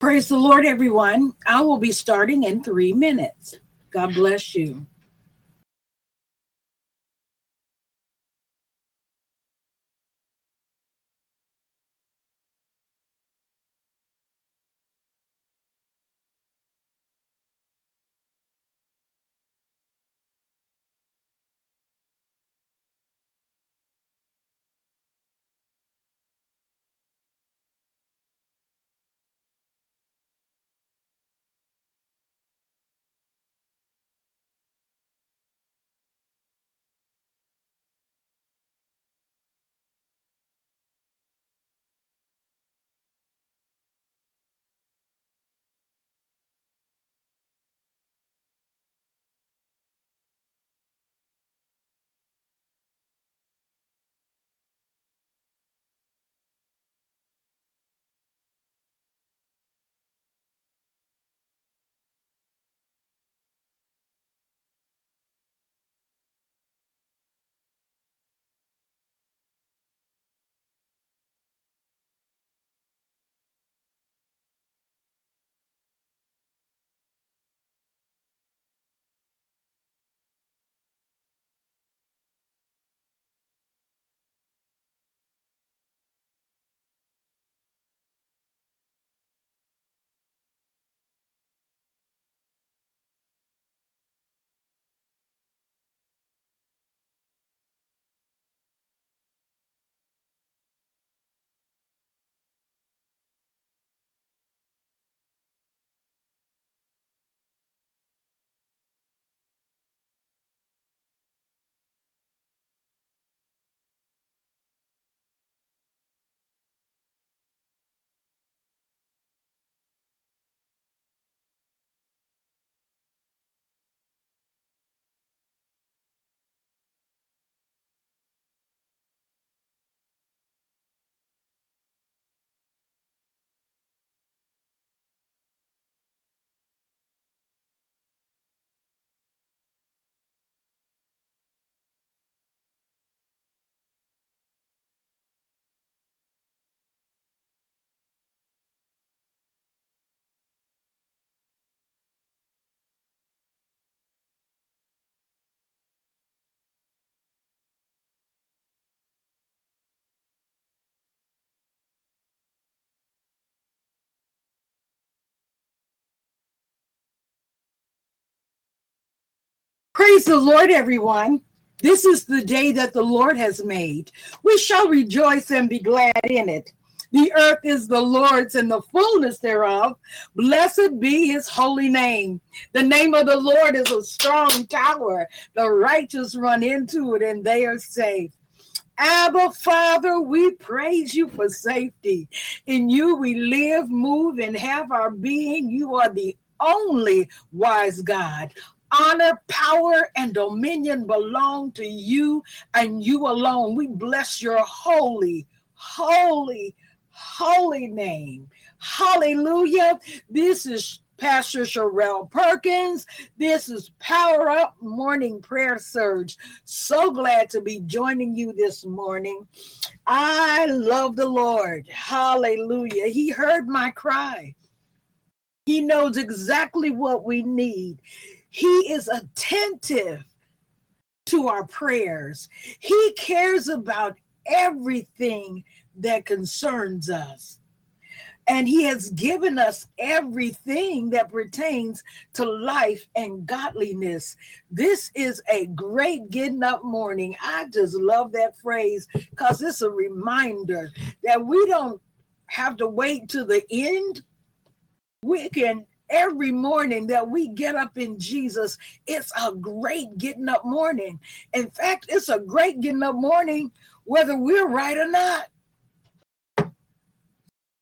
Praise the Lord, everyone. I will be starting in three minutes. God bless you. Praise the Lord, everyone. This is the day that the Lord has made. We shall rejoice and be glad in it. The earth is the Lord's and the fullness thereof. Blessed be his holy name. The name of the Lord is a strong tower. The righteous run into it and they are safe. Abba, Father, we praise you for safety. In you we live, move, and have our being. You are the only wise God. Honor, power, and dominion belong to you and you alone. We bless your holy, holy, holy name. Hallelujah. This is Pastor Sherelle Perkins. This is Power Up Morning Prayer Surge. So glad to be joining you this morning. I love the Lord. Hallelujah. He heard my cry. He knows exactly what we need. He is attentive to our prayers. He cares about everything that concerns us. And he has given us everything that pertains to life and godliness. This is a great getting up morning. I just love that phrase because it's a reminder that we don't have to wait to the end. We can every morning that we get up in Jesus, it's a great getting up morning. In fact, it's a great getting up morning whether we're right or not.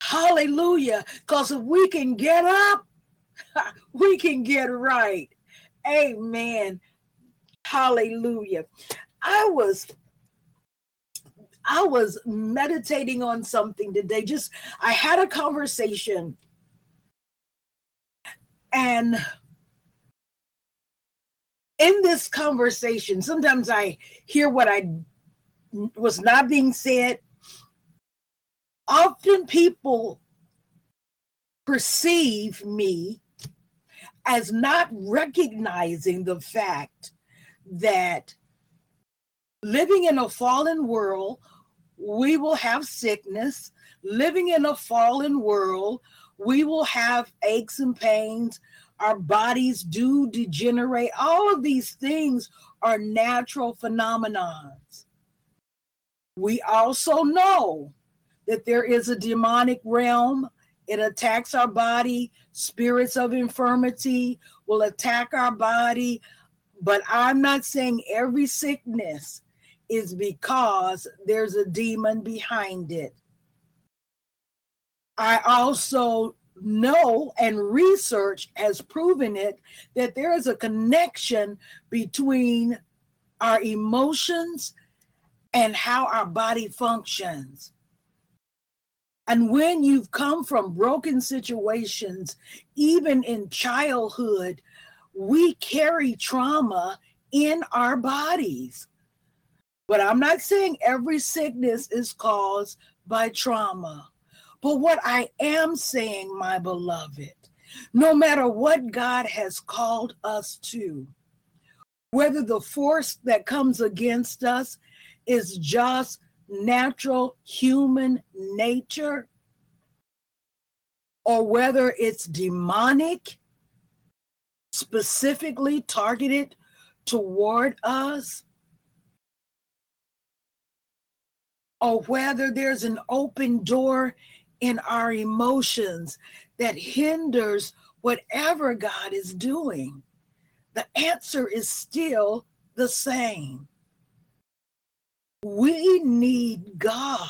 Hallelujah. Because if we can get up, we can get right. Amen. Hallelujah. I was I was meditating on something today. Just I had a conversation and in this conversation, sometimes I hear what I was not being said. Often people perceive me as not recognizing the fact that living in a fallen world, we will have sickness. Living in a fallen world, we will have aches and pains. Our bodies do degenerate. All of these things are natural phenomenons. We also know that there is a demonic realm. It attacks our body. Spirits of infirmity will attack our body. But I'm not saying every sickness is because there's a demon behind it. I also know and research has proven it that there is a connection between our emotions and how our body functions. And when you've come from broken situations, even in childhood, we carry trauma in our bodies. But I'm not saying every sickness is caused by trauma. But what I am saying, my beloved, no matter what God has called us to, whether the force that comes against us is just natural human nature, or whether it's demonic, specifically targeted toward us, or whether there's an open door in our emotions that hinders whatever God is doing, the answer is still the same. We need God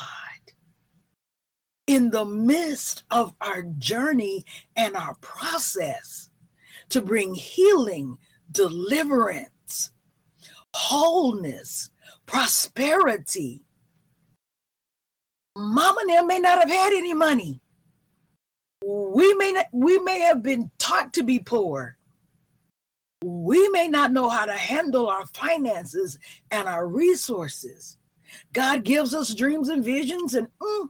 in the midst of our journey and our process to bring healing, deliverance, wholeness, prosperity, mama and them may not have had any money. We may not, we may have been taught to be poor. We may not know how to handle our finances and our resources. God gives us dreams and visions, and mm,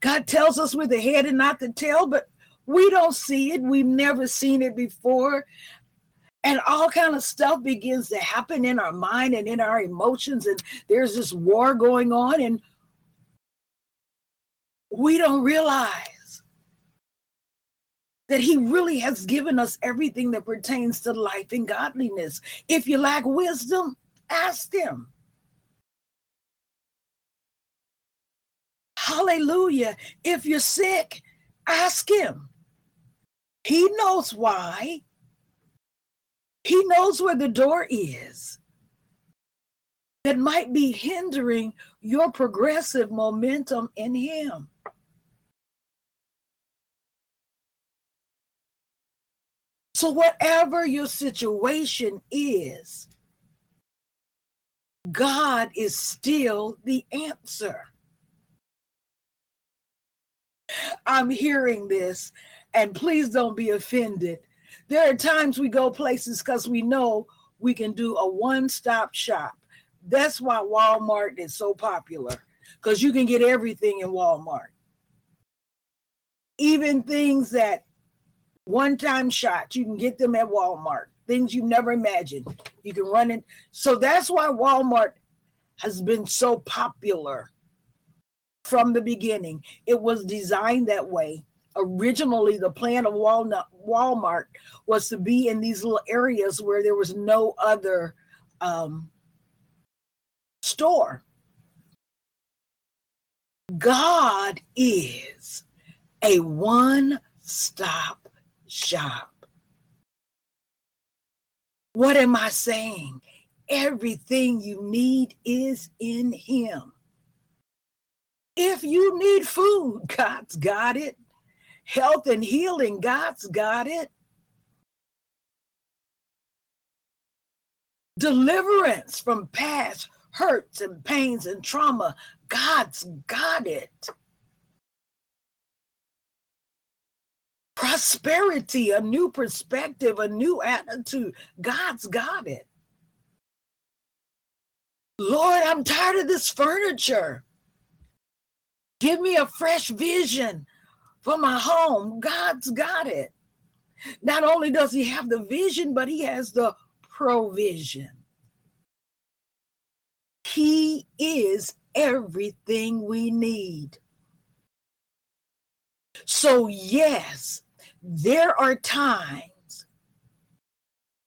God tells us we're the head and not the tail, but we don't see it. We've never seen it before. And all kind of stuff begins to happen in our mind and in our emotions, and there's this war going on, and we don't realize that he really has given us everything that pertains to life and godliness. If you lack wisdom, ask him. Hallelujah. If you're sick, ask him. He knows why. He knows where the door is that might be hindering your progressive momentum in him. So, whatever your situation is, God is still the answer. I'm hearing this, and please don't be offended. There are times we go places because we know we can do a one stop shop. That's why Walmart is so popular because you can get everything in Walmart. Even things that one time shots. You can get them at Walmart, things you never imagined. You can run it. So that's why Walmart has been so popular from the beginning. It was designed that way. Originally, the plan of Walnut, Walmart was to be in these little areas where there was no other um, store. God is a one stop shop. What am I saying? Everything you need is in Him. If you need food, God's got it. Health and healing, God's got it. Deliverance from past hurts and pains and trauma, God's got it. Prosperity, a new perspective, a new attitude, God's got it. Lord, I'm tired of this furniture. Give me a fresh vision for my home. God's got it. Not only does He have the vision, but He has the provision. He is everything we need. So, yes, there are times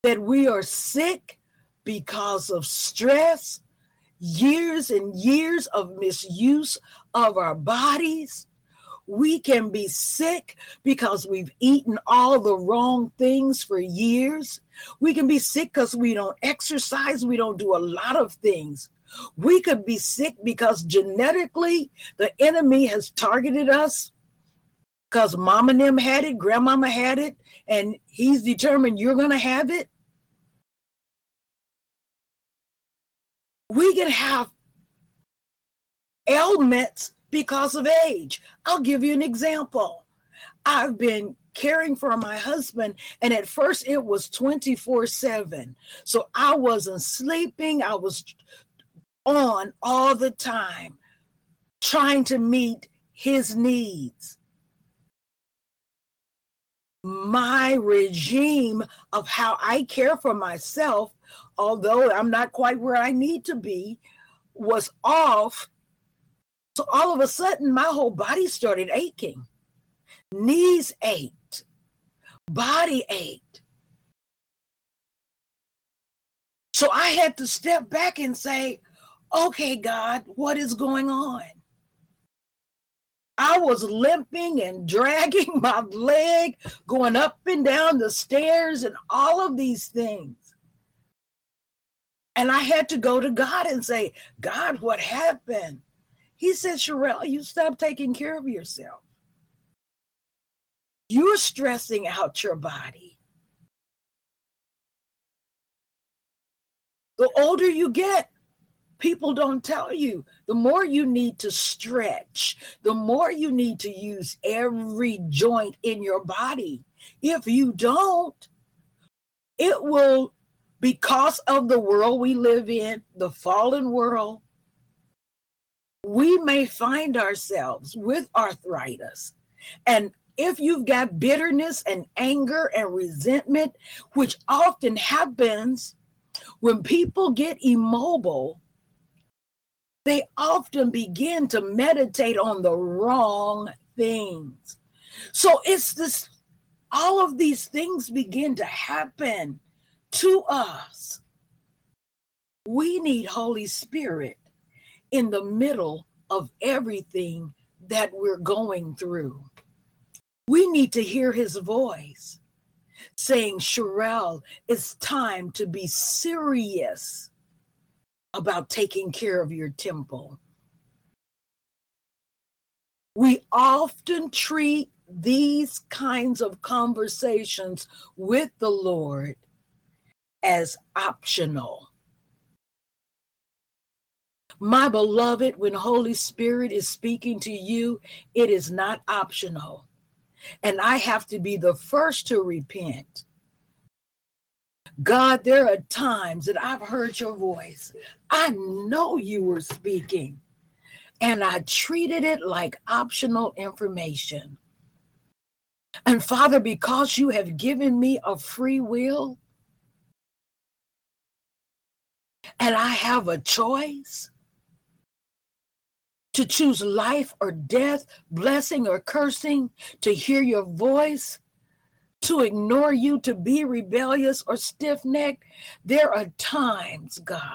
that we are sick because of stress, years and years of misuse of our bodies. We can be sick because we've eaten all the wrong things for years. We can be sick because we don't exercise, we don't do a lot of things. We could be sick because genetically the enemy has targeted us because mom and them had it, grandmama had it, and he's determined you're going to have it. We can have ailments because of age. I'll give you an example. I've been caring for my husband, and at first it was 24 7. So I wasn't sleeping, I was on all the time trying to meet his needs. My regime of how I care for myself, although I'm not quite where I need to be, was off. So all of a sudden, my whole body started aching. Knees ached, body ached. So I had to step back and say, okay, God, what is going on? I was limping and dragging my leg, going up and down the stairs, and all of these things. And I had to go to God and say, God, what happened? He said, Sherelle, you stopped taking care of yourself. You're stressing out your body. The older you get, people don't tell you. The more you need to stretch the more you need to use every joint in your body. If you don't it will because of the world we live in the fallen world we may find ourselves with arthritis. And if you've got bitterness and anger and resentment which often happens when people get immobile they often begin to meditate on the wrong things. So it's this, all of these things begin to happen to us. We need Holy Spirit in the middle of everything that we're going through. We need to hear his voice saying, Sherelle, it's time to be serious about taking care of your temple. We often treat these kinds of conversations with the Lord as optional. My beloved, when Holy Spirit is speaking to you, it is not optional. And I have to be the first to repent God, there are times that I've heard your voice. I know you were speaking, and I treated it like optional information. And Father, because you have given me a free will, and I have a choice to choose life or death, blessing or cursing, to hear your voice, to ignore you, to be rebellious or stiff necked. There are times, God.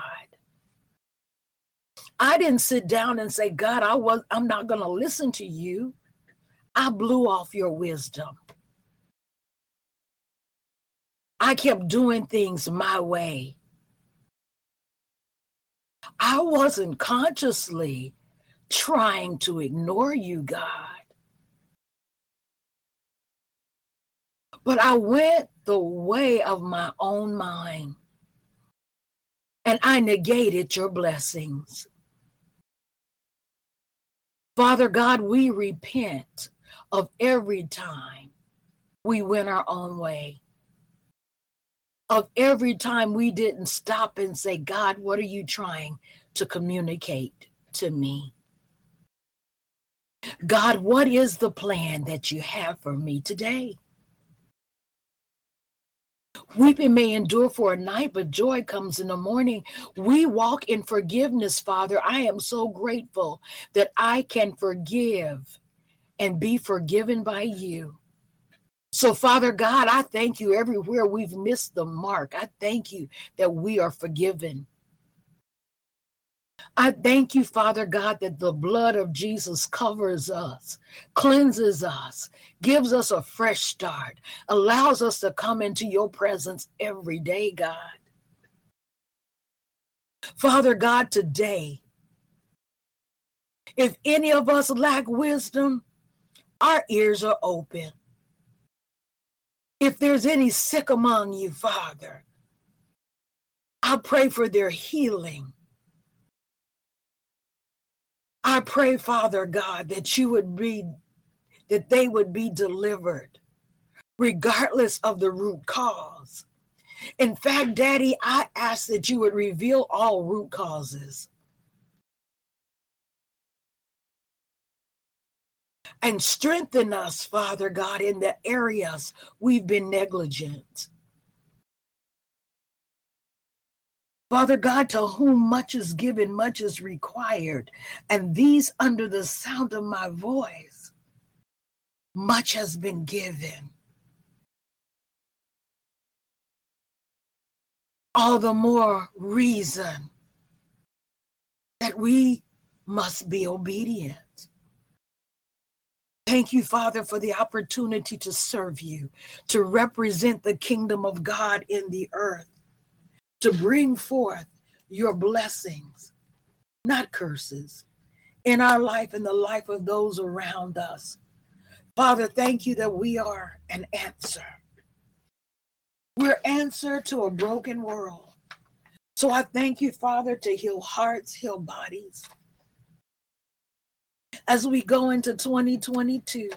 I didn't sit down and say, God, I was I'm not gonna listen to you. I blew off your wisdom. I kept doing things my way. I wasn't consciously trying to ignore you, God. But I went the way of my own mind and I negated your blessings. Father God, we repent of every time we went our own way, of every time we didn't stop and say, God, what are you trying to communicate to me? God, what is the plan that you have for me today? Weeping may endure for a night, but joy comes in the morning. We walk in forgiveness, Father. I am so grateful that I can forgive and be forgiven by you. So, Father God, I thank you everywhere we've missed the mark. I thank you that we are forgiven. I thank you, Father God, that the blood of Jesus covers us, cleanses us, gives us a fresh start, allows us to come into your presence every day, God. Father God, today, if any of us lack wisdom, our ears are open. If there's any sick among you, Father, I pray for their healing. I pray, Father God, that you would be, that they would be delivered, regardless of the root cause. In fact, Daddy, I ask that you would reveal all root causes. And strengthen us, Father God, in the areas we've been negligent. Father God, to whom much is given, much is required. And these under the sound of my voice, much has been given. All the more reason that we must be obedient. Thank you, Father, for the opportunity to serve you, to represent the kingdom of God in the earth to bring forth your blessings, not curses, in our life and the life of those around us. Father, thank you that we are an answer. We're answer to a broken world. So I thank you, Father, to heal hearts, heal bodies. As we go into 2022,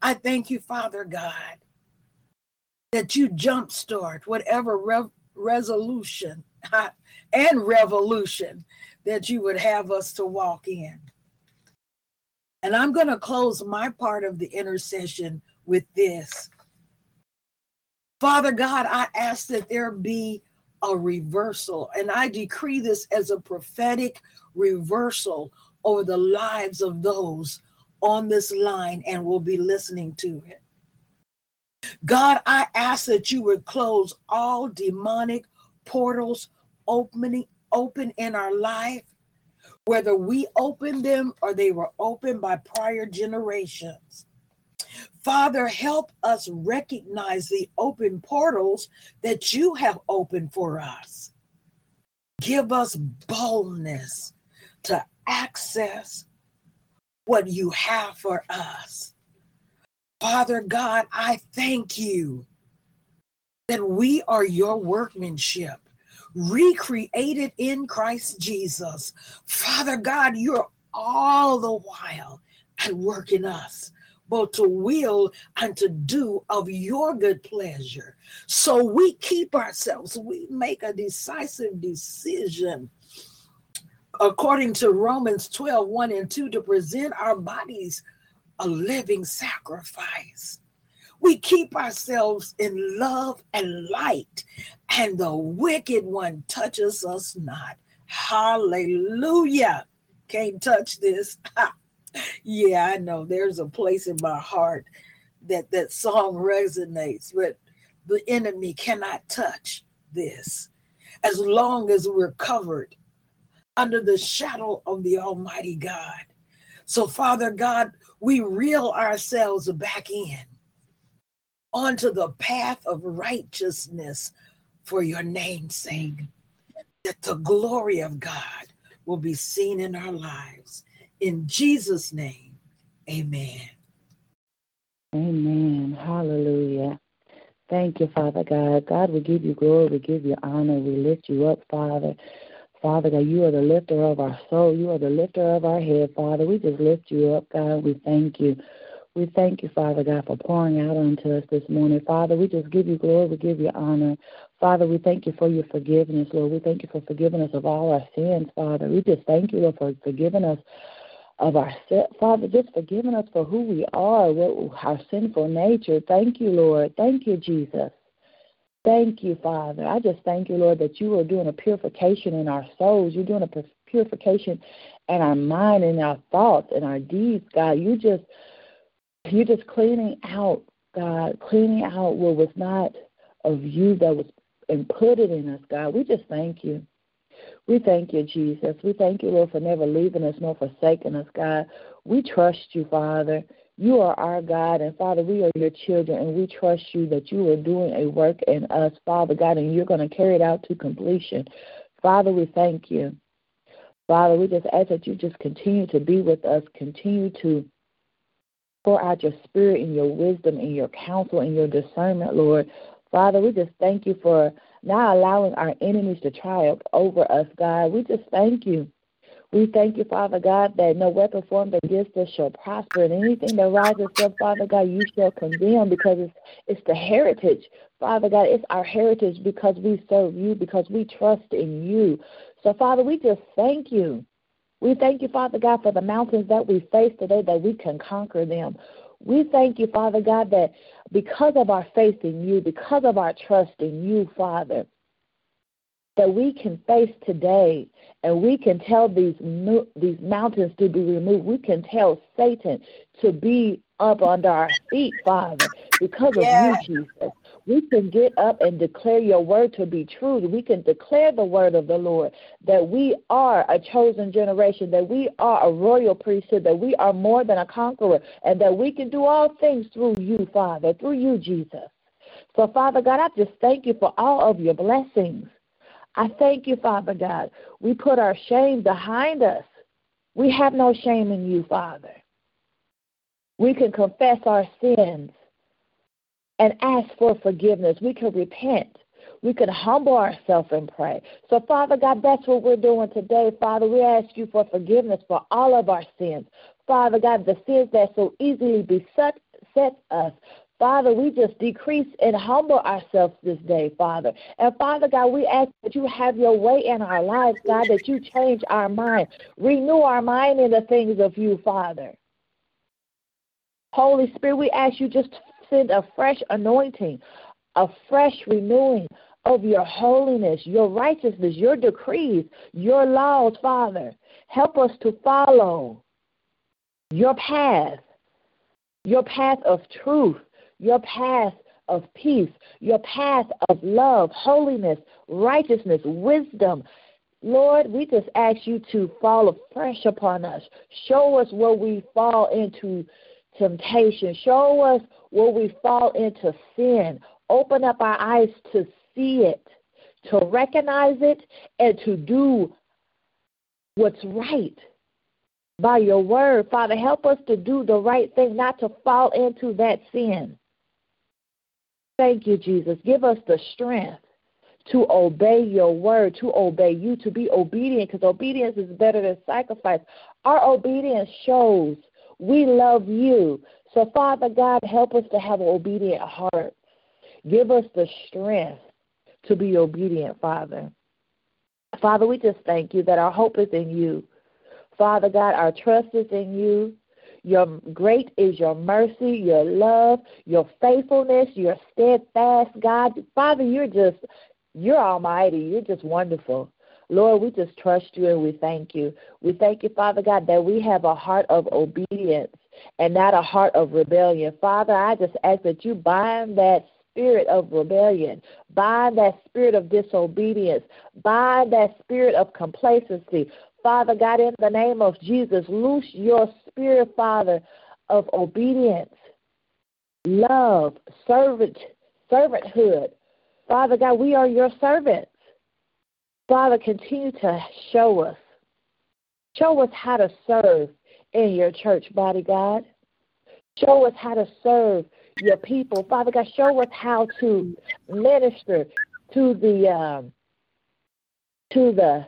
I thank you, Father God, that you jumpstart whatever rev- resolution and revolution that you would have us to walk in. And I'm going to close my part of the intercession with this. Father God, I ask that there be a reversal, and I decree this as a prophetic reversal over the lives of those on this line and will be listening to it. God, I ask that you would close all demonic portals opening open in our life, whether we opened them or they were opened by prior generations. Father, help us recognize the open portals that you have opened for us. Give us boldness to access what you have for us. Father God, I thank you that we are your workmanship, recreated in Christ Jesus. Father God, you're all the while at work in us, both to will and to do of your good pleasure. So we keep ourselves, we make a decisive decision according to Romans 12, 1 and 2, to present our bodies a living sacrifice. We keep ourselves in love and light, and the wicked one touches us not. Hallelujah. Can't touch this. yeah, I know there's a place in my heart that that song resonates, but the enemy cannot touch this as long as we're covered under the shadow of the Almighty God. So, Father God, we reel ourselves back in onto the path of righteousness for your name's sake, that the glory of God will be seen in our lives. In Jesus' name, amen. Amen. Hallelujah. Thank you, Father God. God, we give you glory, we give you honor, we lift you up, Father. Father God, you are the lifter of our soul. You are the lifter of our head, Father. We just lift you up, God. We thank you. We thank you, Father God, for pouring out unto us this morning. Father, we just give you glory, we give you honor. Father, we thank you for your forgiveness, Lord. We thank you for forgiving us of all our sins, Father. We just thank you, Lord, for forgiving us of our sins. Father, just forgiving us for who we are, what our sinful nature. Thank you, Lord. Thank you, Jesus. Thank you, Father. I just thank you, Lord, that you are doing a purification in our souls. You're doing a purification in our mind and our thoughts and our deeds, God. You just you're just cleaning out, God, cleaning out what was not of you that was inputted in us, God. We just thank you. We thank you, Jesus. We thank you, Lord, for never leaving us nor forsaking us, God. We trust you, Father. You are our God, and Father, we are your children, and we trust you that you are doing a work in us, Father God, and you're going to carry it out to completion. Father, we thank you. Father, we just ask that you just continue to be with us, continue to pour out your spirit and your wisdom and your counsel and your discernment, Lord. Father, we just thank you for not allowing our enemies to triumph over us, God. We just thank you. We thank you, Father God, that no weapon formed against us shall prosper, and anything that rises up, Father God, you shall condemn because it's it's the heritage, Father God. It's our heritage because we serve you, because we trust in you. So, Father, we just thank you. We thank you, Father God, for the mountains that we face today, that we can conquer them. We thank you, Father God, that because of our faith in you, because of our trust in you, Father, that we can face today and we can tell these these mountains to be removed. We can tell Satan to be up under our feet, Father, because of yeah. you, Jesus. We can get up and declare your word to be true. We can declare the word of the Lord that we are a chosen generation, that we are a royal priesthood, that we are more than a conqueror, and that we can do all things through you, Father, through you, Jesus. So, Father God, I just thank you for all of your blessings. I thank you, Father God. We put our shame behind us. We have no shame in you, Father. We can confess our sins and ask for forgiveness. We can repent. We can humble ourselves and pray. So, Father God, that's what we're doing today. Father, we ask you for forgiveness for all of our sins. Father God, the sins that so easily beset us. Father, we just decrease and humble ourselves this day, Father. And Father God, we ask that you have your way in our lives, God, that you change our mind, renew our mind in the things of you, Father. Holy Spirit, we ask you just send a fresh anointing, a fresh renewing of your holiness, your righteousness, your decrees, your laws, Father. Help us to follow your path, your path of truth, your path of peace, your path of love, holiness, righteousness, wisdom. Lord, we just ask you to fall afresh upon us. Show us where we fall into temptation. Show us where we fall into sin. Open up our eyes to see it, to recognize it, and to do what's right by your word. Father, help us to do the right thing, not to fall into that sin. Thank you, Jesus. Give us the strength to obey your word, to obey you, to be obedient, because obedience is better than sacrifice. Our obedience shows we love you. So, Father God, help us to have an obedient heart. Give us the strength to be obedient, Father. Father, we just thank you that our hope is in you. Father God, our trust is in you. Your great is your mercy, your love, your faithfulness, your steadfast God. Father, you're just you're almighty. You're just wonderful. Lord, we just trust you and we thank you. We thank you, Father God, that we have a heart of obedience and not a heart of rebellion. Father, I just ask that you bind that spirit of rebellion, bind that spirit of disobedience, bind that spirit of complacency. Father God, in the name of Jesus, loose your spirit, Father, of obedience love, servant, servanthood. Father God, we are your servants. Father, continue to show us. Show us how to serve in your church body, God. Show us how to serve your people. Father God, show us how to minister to the um, to the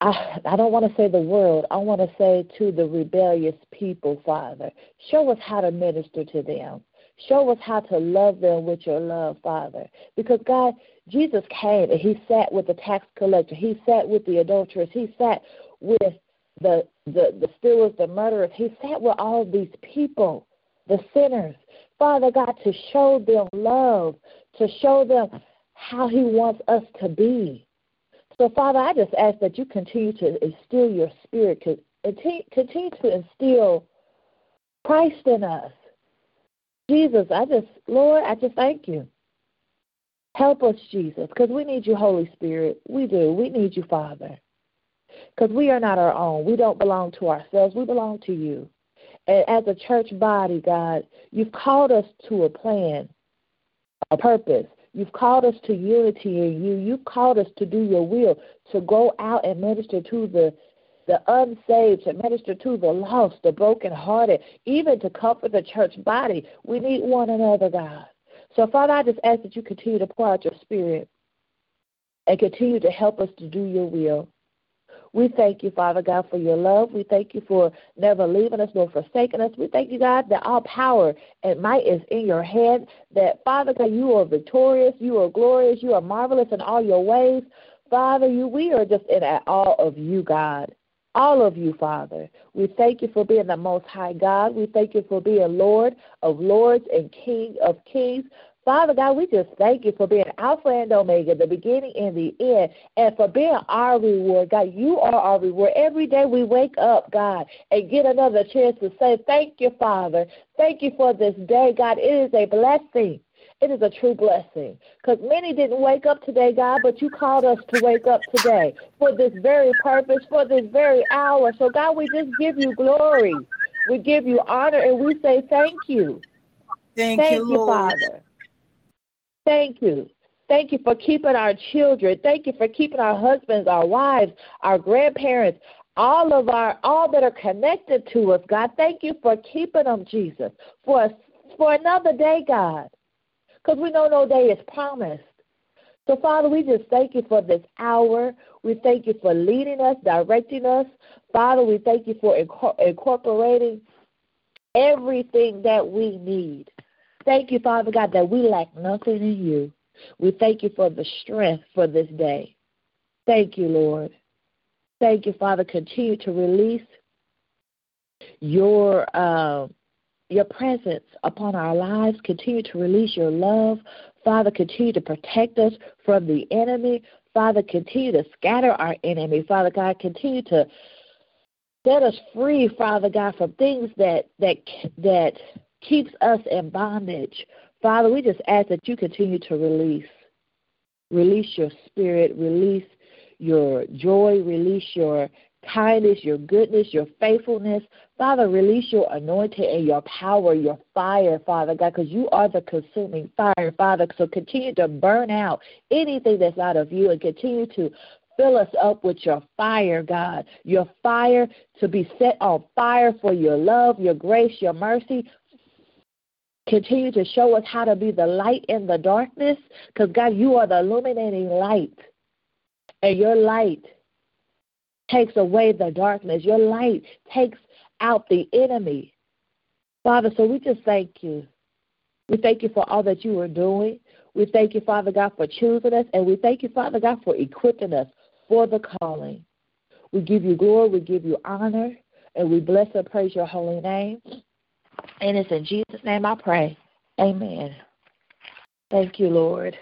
I, I don't want to say the world. I want to say to the rebellious people, Father. Show us how to minister to them. Show us how to love them with your love, Father. Because, God, Jesus came and he sat with the tax collector. He sat with the adulterers. He sat with the, the, the stealers, the murderers. He sat with all these people, the sinners. Father God, to show them love, to show them how he wants us to be. So, Father, I just ask that you continue to instill your spirit, continue to instill Christ in us. Jesus, I just, Lord, I just thank you. Help us, Jesus, because we need you, Holy Spirit. We do. We need you, Father. Because we are not our own. We don't belong to ourselves. We belong to you. And as a church body, God, you've called us to a plan, a purpose. You've called us to unity in you. You've called us to do your will, to go out and minister to the the unsaved, to minister to the lost, the brokenhearted, even to comfort the church body. We need one another, God. So, Father, I just ask that you continue to pour out your spirit and continue to help us to do your will. We thank you, Father God, for your love. We thank you for never leaving us nor forsaking us. We thank you, God, that all power and might is in your hand. That, Father God, you are victorious, you are glorious, you are marvelous in all your ways. Father, you we are just in awe of you, God. All of you, Father. We thank you for being the most high God. We thank you for being Lord of lords and King of kings. Father God, we just thank you for being Alpha and Omega, the beginning and the end, and for being our reward. God, you are our reward. Every day we wake up, God, and get another chance to say, Thank you, Father. Thank you for this day, God. It is a blessing. It is a true blessing. Because many didn't wake up today, God, but you called us to wake up today for this very purpose, for this very hour. So, God, we just give you glory. We give you honor, and we say thank you. Thank, thank you, you Father. Thank you. Thank you for keeping our children. Thank you for keeping our husbands, our wives, our grandparents, all of our all that are connected to us, God. Thank you for keeping them, Jesus, for us, for another day, God. Because we know no day is promised. So, Father, we just thank you for this hour. We thank you for leading us, directing us. Father, we thank you for incorporating everything that we need. Thank you, Father God, that we lack nothing in you. We thank you for the strength for this day. Thank you, Lord. Thank you, Father. Continue to release your uh, your presence upon our lives. Continue to release your love. Father, continue to protect us from the enemy. Father, continue to scatter our enemy. Father God, continue to set us free, Father God, from things that that that keeps us in bondage. Father, we just ask that you continue to release. Release your spirit, release your joy, release your kindness, your goodness, your faithfulness. Father, release your anointing and your power, your fire, Father God, because you are the consuming fire, Father. So continue to burn out anything that's out of you and continue to fill us up with your fire, God. Your fire to be set on fire for your love, your grace, your mercy. Continue to show us how to be the light in the darkness because, God, you are the illuminating light. And your light takes away the darkness. Your light takes out the enemy. Father, so we just thank you. We thank you for all that you are doing. We thank you, Father God, for choosing us. And we thank you, Father God, for equipping us for the calling. We give you glory, we give you honor, and we bless and praise your holy name. And it's in Jesus' name I pray. Amen. Thank you, Lord.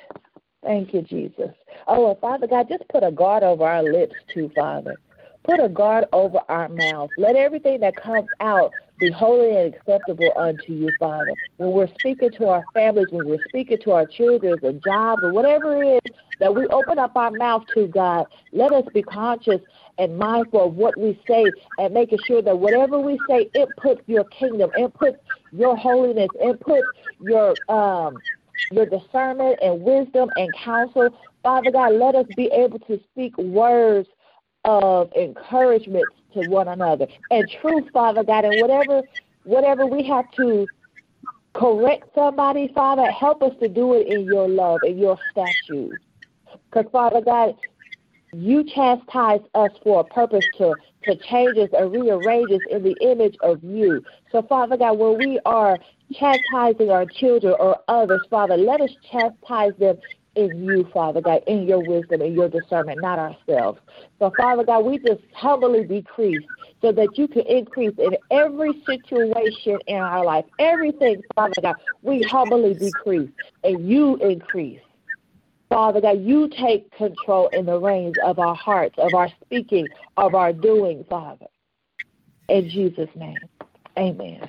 Thank you, Jesus. Oh, Father God, just put a guard over our lips, too, Father. Put a guard over our mouths. Let everything that comes out be holy and acceptable unto you, Father. When we're speaking to our families, when we're speaking to our children and jobs or whatever it is, that we open up our mouth to, God. Let us be conscious and mindful of what we say and making sure that whatever we say, it puts your kingdom, it puts your holiness, it puts your um your discernment and wisdom and counsel. Father God, let us be able to speak words of encouragement to one another and truth, Father God, and whatever whatever we have to correct somebody, Father, help us to do it in your love and your statutes. Because Father God, you chastise us for a purpose to to change us and rearrange us in the image of you. So Father God, when we are chastising our children or others, Father, let us chastise them in you, Father God, in your wisdom and your discernment, not ourselves. So, Father God, we just humbly decrease so that you can increase in every situation in our life. Everything, Father God, we humbly decrease and you increase. Father God, you take control in the reins of our hearts, of our speaking, of our doing, Father. In Jesus' name, amen.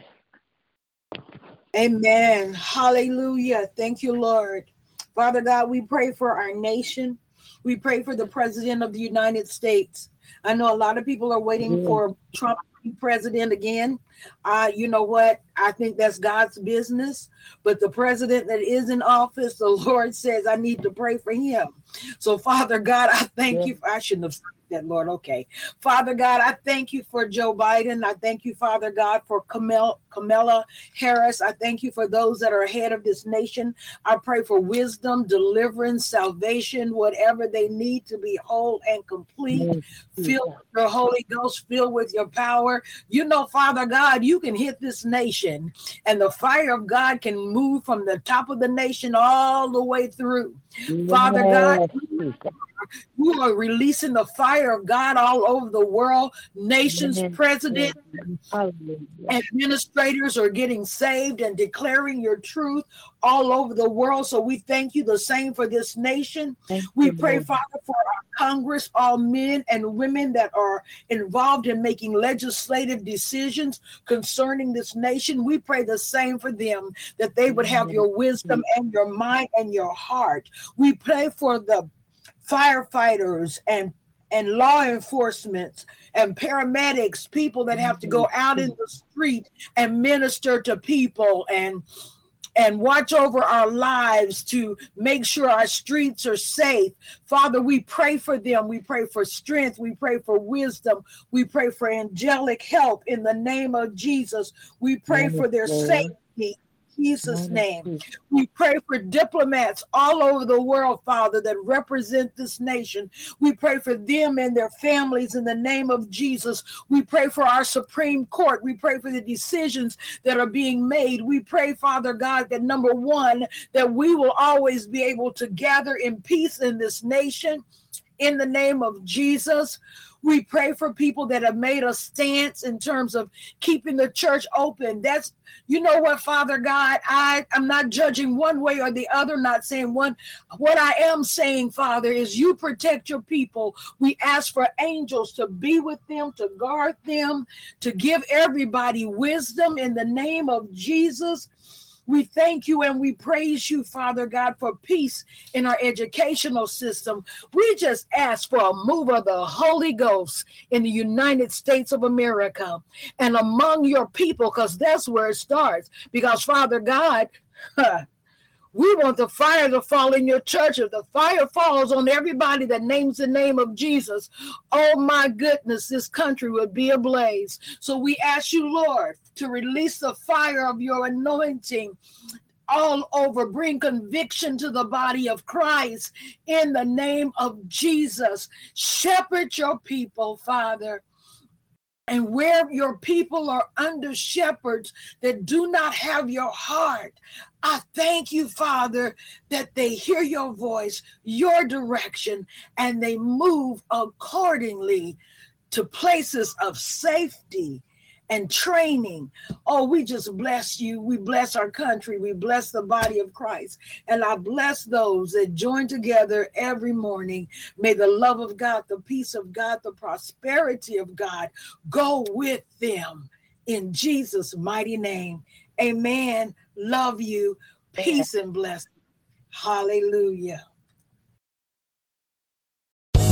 Amen. Hallelujah. Thank you, Lord. Father God, we pray for our nation. We pray for the President of the United States. I know a lot of people are waiting for Trump president again. Uh, you know what? I think that's God's business. But the president that is in office, the Lord says, I need to pray for him. So, Father God, I thank yeah. you. For, I shouldn't have that, Lord. Okay. Father God, I thank you for Joe Biden. I thank you, Father God, for Kamel, Kamala Harris. I thank you for those that are ahead of this nation. I pray for wisdom, deliverance, salvation, whatever they need to be whole and complete. Filled with your Holy Ghost, filled with your power. You know, Father God, you can hit this nation and the fire of God can move from the top of the nation all the way through. Father God, Lord Jesus you are releasing the fire of God all over the world. Nations, president, administrators are getting saved and declaring your truth all over the world. So we thank you the same for this nation. Thank we pray, Lord. Father, for our Congress, all men and women that are involved in making legislative decisions concerning this nation. We pray the same for them, that they would have your wisdom and your mind and your heart. We pray for the firefighters and and law enforcement and paramedics, people that have to go out in the street and minister to people and and watch over our lives to make sure our streets are safe. Father, we pray for them. We pray for strength. We pray for wisdom. We pray for angelic help in the name of Jesus. We pray for their safety Jesus' name. We pray for diplomats all over the world, Father, that represent this nation. We pray for them and their families in the name of Jesus. We pray for our Supreme Court. We pray for the decisions that are being made. We pray, Father God, that number one, that we will always be able to gather in peace in this nation in the name of Jesus. We pray for people that have made a stance in terms of keeping the church open. That's, you know what, Father God, I am not judging one way or the other, not saying one. What I am saying, Father, is you protect your people. We ask for angels to be with them, to guard them, to give everybody wisdom in the name of Jesus. We thank you and we praise you, Father God, for peace in our educational system. We just ask for a move of the Holy Ghost in the United States of America and among your people, because that's where it starts. Because, Father God, We want the fire to fall in your church. If the fire falls on everybody that names the name of Jesus, oh my goodness, this country would be ablaze. So we ask you, Lord, to release the fire of your anointing all over. Bring conviction to the body of Christ in the name of Jesus. Shepherd your people, Father. And where your people are under shepherds that do not have your heart, I thank you, Father, that they hear your voice, your direction, and they move accordingly to places of safety and training. Oh, we just bless you. We bless our country. We bless the body of Christ. And I bless those that join together every morning. May the love of God, the peace of God, the prosperity of God go with them in Jesus' mighty name. Amen. Love you. Peace and blessing. Hallelujah.